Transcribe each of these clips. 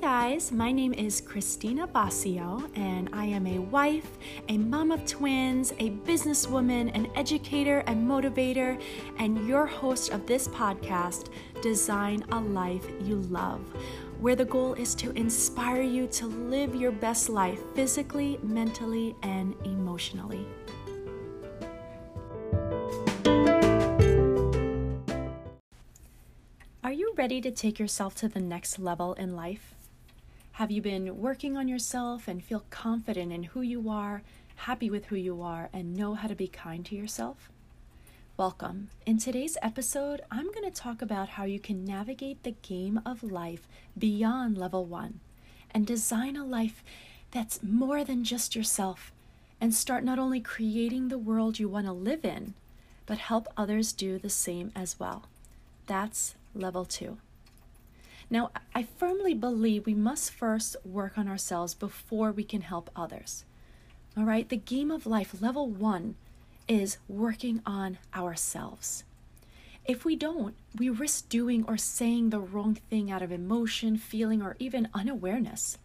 guys, my name is Christina Basio, and I am a wife, a mom of twins, a businesswoman, an educator and motivator, and your host of this podcast, Design a Life You Love, where the goal is to inspire you to live your best life physically, mentally, and emotionally. Are you ready to take yourself to the next level in life? Have you been working on yourself and feel confident in who you are, happy with who you are, and know how to be kind to yourself? Welcome. In today's episode, I'm going to talk about how you can navigate the game of life beyond level one and design a life that's more than just yourself and start not only creating the world you want to live in, but help others do the same as well. That's level two. Now, I firmly believe we must first work on ourselves before we can help others. All right, the game of life, level one, is working on ourselves. If we don't, we risk doing or saying the wrong thing out of emotion, feeling, or even unawareness.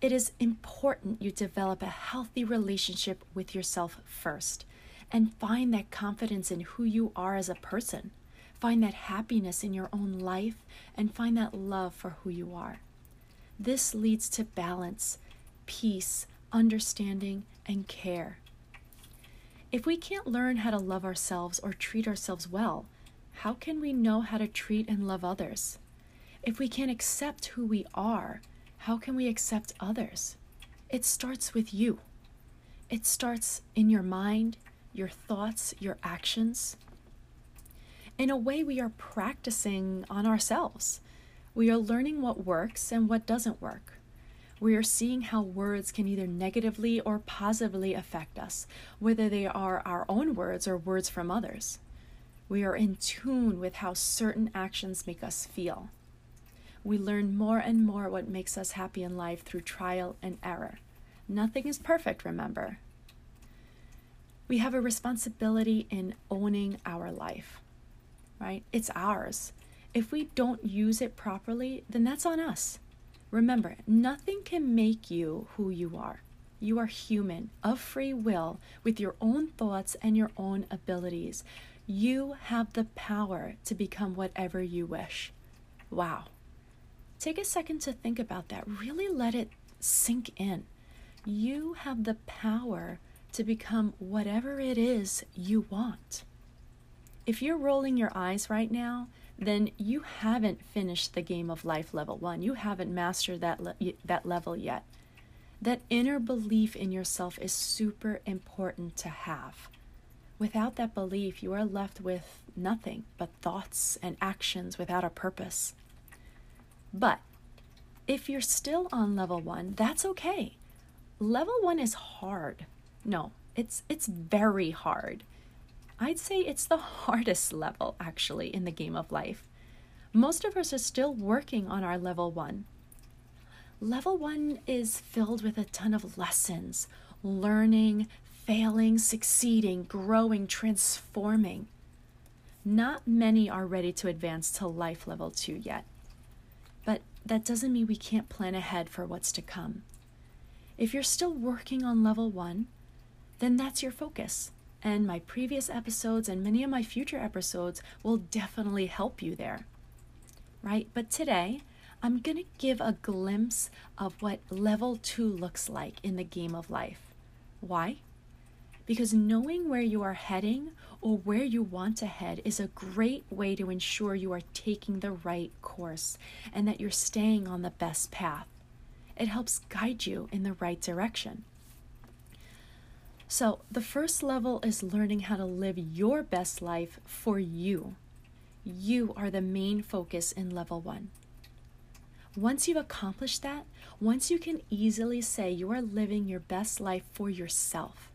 It is important you develop a healthy relationship with yourself first and find that confidence in who you are as a person. Find that happiness in your own life and find that love for who you are. This leads to balance, peace, understanding, and care. If we can't learn how to love ourselves or treat ourselves well, how can we know how to treat and love others? If we can't accept who we are, how can we accept others? It starts with you. It starts in your mind, your thoughts, your actions in a way, we are practicing on ourselves. We are learning what works and what doesn't work. We are seeing how words can either negatively or positively affect us, whether they are our own words or words from others. We are in tune with how certain actions make us feel. We learn more and more what makes us happy in life through trial and error. Nothing is perfect, remember. We have a responsibility in owning our life right? It's ours. If we don't use it properly, then that's on us. Remember, nothing can make you who you are. You are human, of free will, with your own thoughts and your own abilities. You have the power to become whatever you wish. Wow. Take a second to think about that. Really let it sink in. You have the power to become whatever it is you want. If you're rolling your eyes right now, then you haven't finished the game of life level 1. You haven't mastered that le- that level yet. That inner belief in yourself is super important to have. Without that belief, you are left with nothing but thoughts and actions without a purpose. But if you're still on level 1, that's okay. Level 1 is hard. No, it's it's very hard. I'd say it's the hardest level, actually, in the game of life. Most of us are still working on our level one. Level one is filled with a ton of lessons, learning, failing, succeeding, growing, transforming. Not many are ready to advance to life level two yet. But that doesn't mean we can't plan ahead for what's to come. If you're still working on level one, then that's your focus and my previous episodes and many of my future episodes will definitely help you there. Right? But today, I'm going to give a glimpse of what level two looks like in the game of life. Why? Because knowing where you are heading or where you want to head is a great way to ensure you are taking the right course and that you're staying on the best path. It helps guide you in the right direction. So, the first level is learning how to live your best life for you. You are the main focus in level one. Once you've accomplished that, once you can easily say you are living your best life for yourself,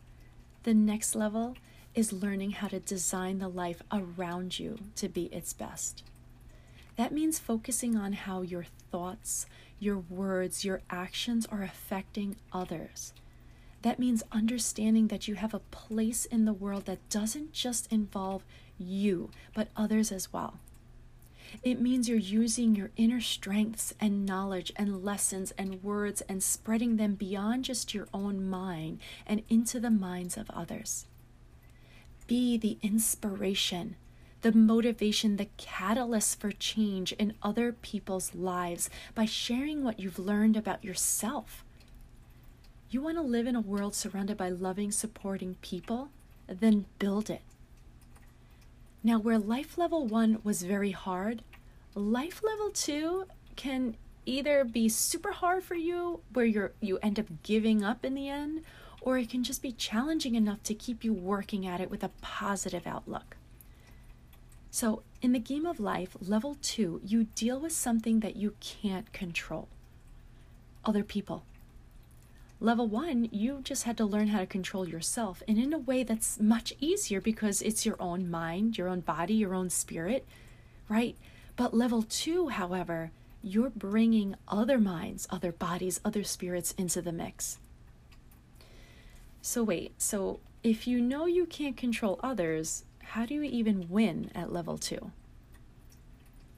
the next level is learning how to design the life around you to be its best. That means focusing on how your thoughts, your words, your actions are affecting others that means understanding that you have a place in the world that doesn't just involve you, but others as well. It means you're using your inner strengths and knowledge and lessons and words and spreading them beyond just your own mind and into the minds of others. Be the inspiration, the motivation, the catalyst for change in other people's lives by sharing what you've learned about yourself. You want to live in a world surrounded by loving, supporting people? Then build it. Now, where life level one was very hard, life level two can either be super hard for you where you're you end up giving up in the end or it can just be challenging enough to keep you working at it with a positive outlook. So, in the game of life, level 2, you deal with something that you can't control. Other people, Level one, you just had to learn how to control yourself, and in a way that's much easier because it's your own mind, your own body, your own spirit, right? But level two, however, you're bringing other minds, other bodies, other spirits into the mix. So, wait, so if you know you can't control others, how do you even win at level two?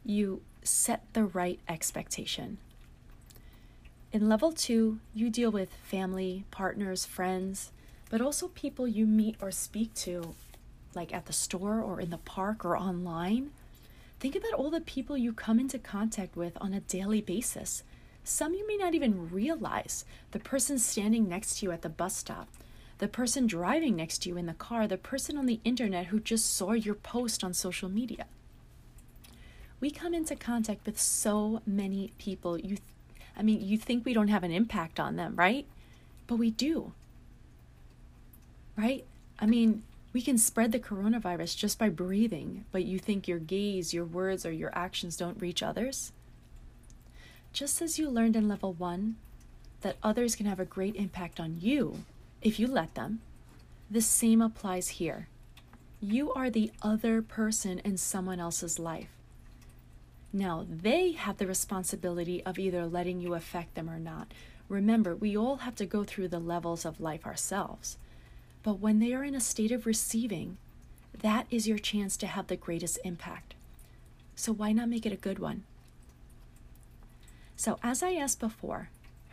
You set the right expectation. In level two, you deal with family, partners, friends, but also people you meet or speak to, like at the store or in the park or online. Think about all the people you come into contact with on a daily basis. Some you may not even realize the person standing next to you at the bus stop, the person driving next to you in the car, the person on the internet who just saw your post on social media. We come into contact with so many people you I mean, you think we don't have an impact on them, right? But we do. Right? I mean, we can spread the coronavirus just by breathing, but you think your gaze, your words, or your actions don't reach others? Just as you learned in level one that others can have a great impact on you if you let them, the same applies here. You are the other person in someone else's life. Now, they have the responsibility of either letting you affect them or not. Remember, we all have to go through the levels of life ourselves. But when they are in a state of receiving, that is your chance to have the greatest impact. So, why not make it a good one? So, as I asked before,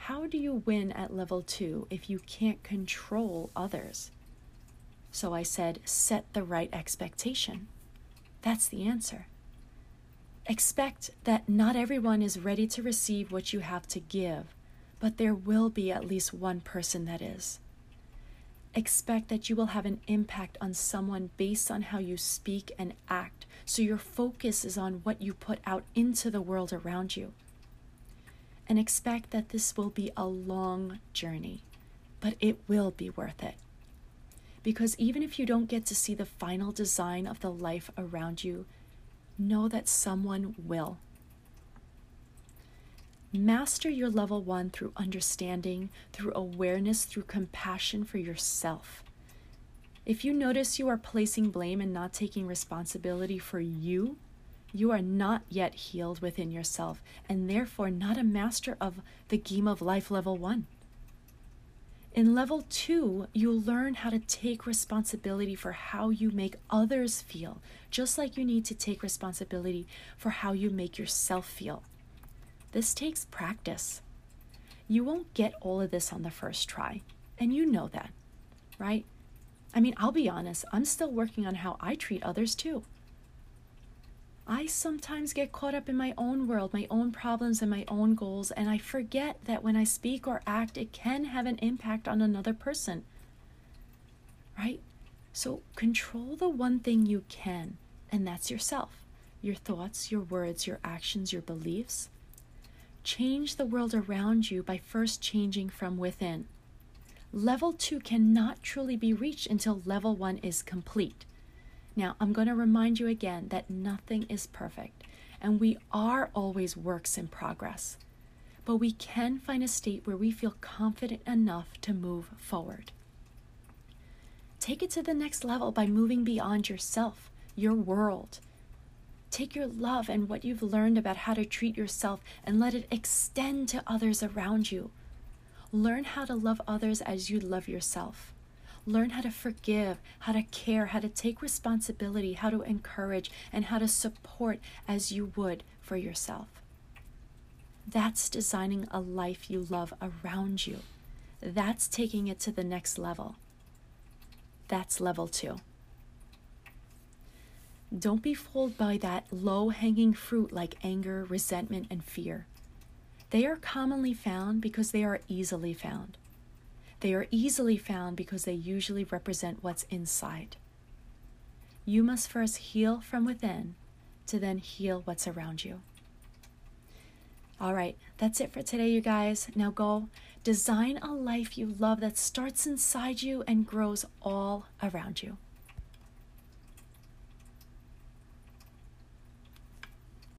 how do you win at level two if you can't control others? So I said, set the right expectation. That's the answer. Expect that not everyone is ready to receive what you have to give, but there will be at least one person that is. Expect that you will have an impact on someone based on how you speak and act, so your focus is on what you put out into the world around you. And expect that this will be a long journey, but it will be worth it. Because even if you don't get to see the final design of the life around you, know that someone will. Master your level one through understanding, through awareness, through compassion for yourself. If you notice you are placing blame and not taking responsibility for you, you are not yet healed within yourself and therefore not a master of the game of life level one. In level two, you learn how to take responsibility for how you make others feel, just like you need to take responsibility for how you make yourself feel. This takes practice. You won't get all of this on the first try, and you know that, right? I mean, I'll be honest, I'm still working on how I treat others too. I sometimes get caught up in my own world, my own problems, and my own goals, and I forget that when I speak or act, it can have an impact on another person. Right? So control the one thing you can, and that's yourself your thoughts, your words, your actions, your beliefs. Change the world around you by first changing from within. Level two cannot truly be reached until level one is complete. Now, I'm going to remind you again that nothing is perfect, and we are always works in progress. But we can find a state where we feel confident enough to move forward. Take it to the next level by moving beyond yourself, your world. Take your love and what you've learned about how to treat yourself and let it extend to others around you. Learn how to love others as you love yourself. Learn how to forgive, how to care, how to take responsibility, how to encourage, and how to support as you would for yourself. That's designing a life you love around you. That's taking it to the next level. That's level two. Don't be fooled by that low hanging fruit like anger, resentment, and fear. They are commonly found because they are easily found. They are easily found because they usually represent what's inside. You must first heal from within to then heal what's around you. All right, that's it for today, you guys. Now go design a life you love that starts inside you and grows all around you.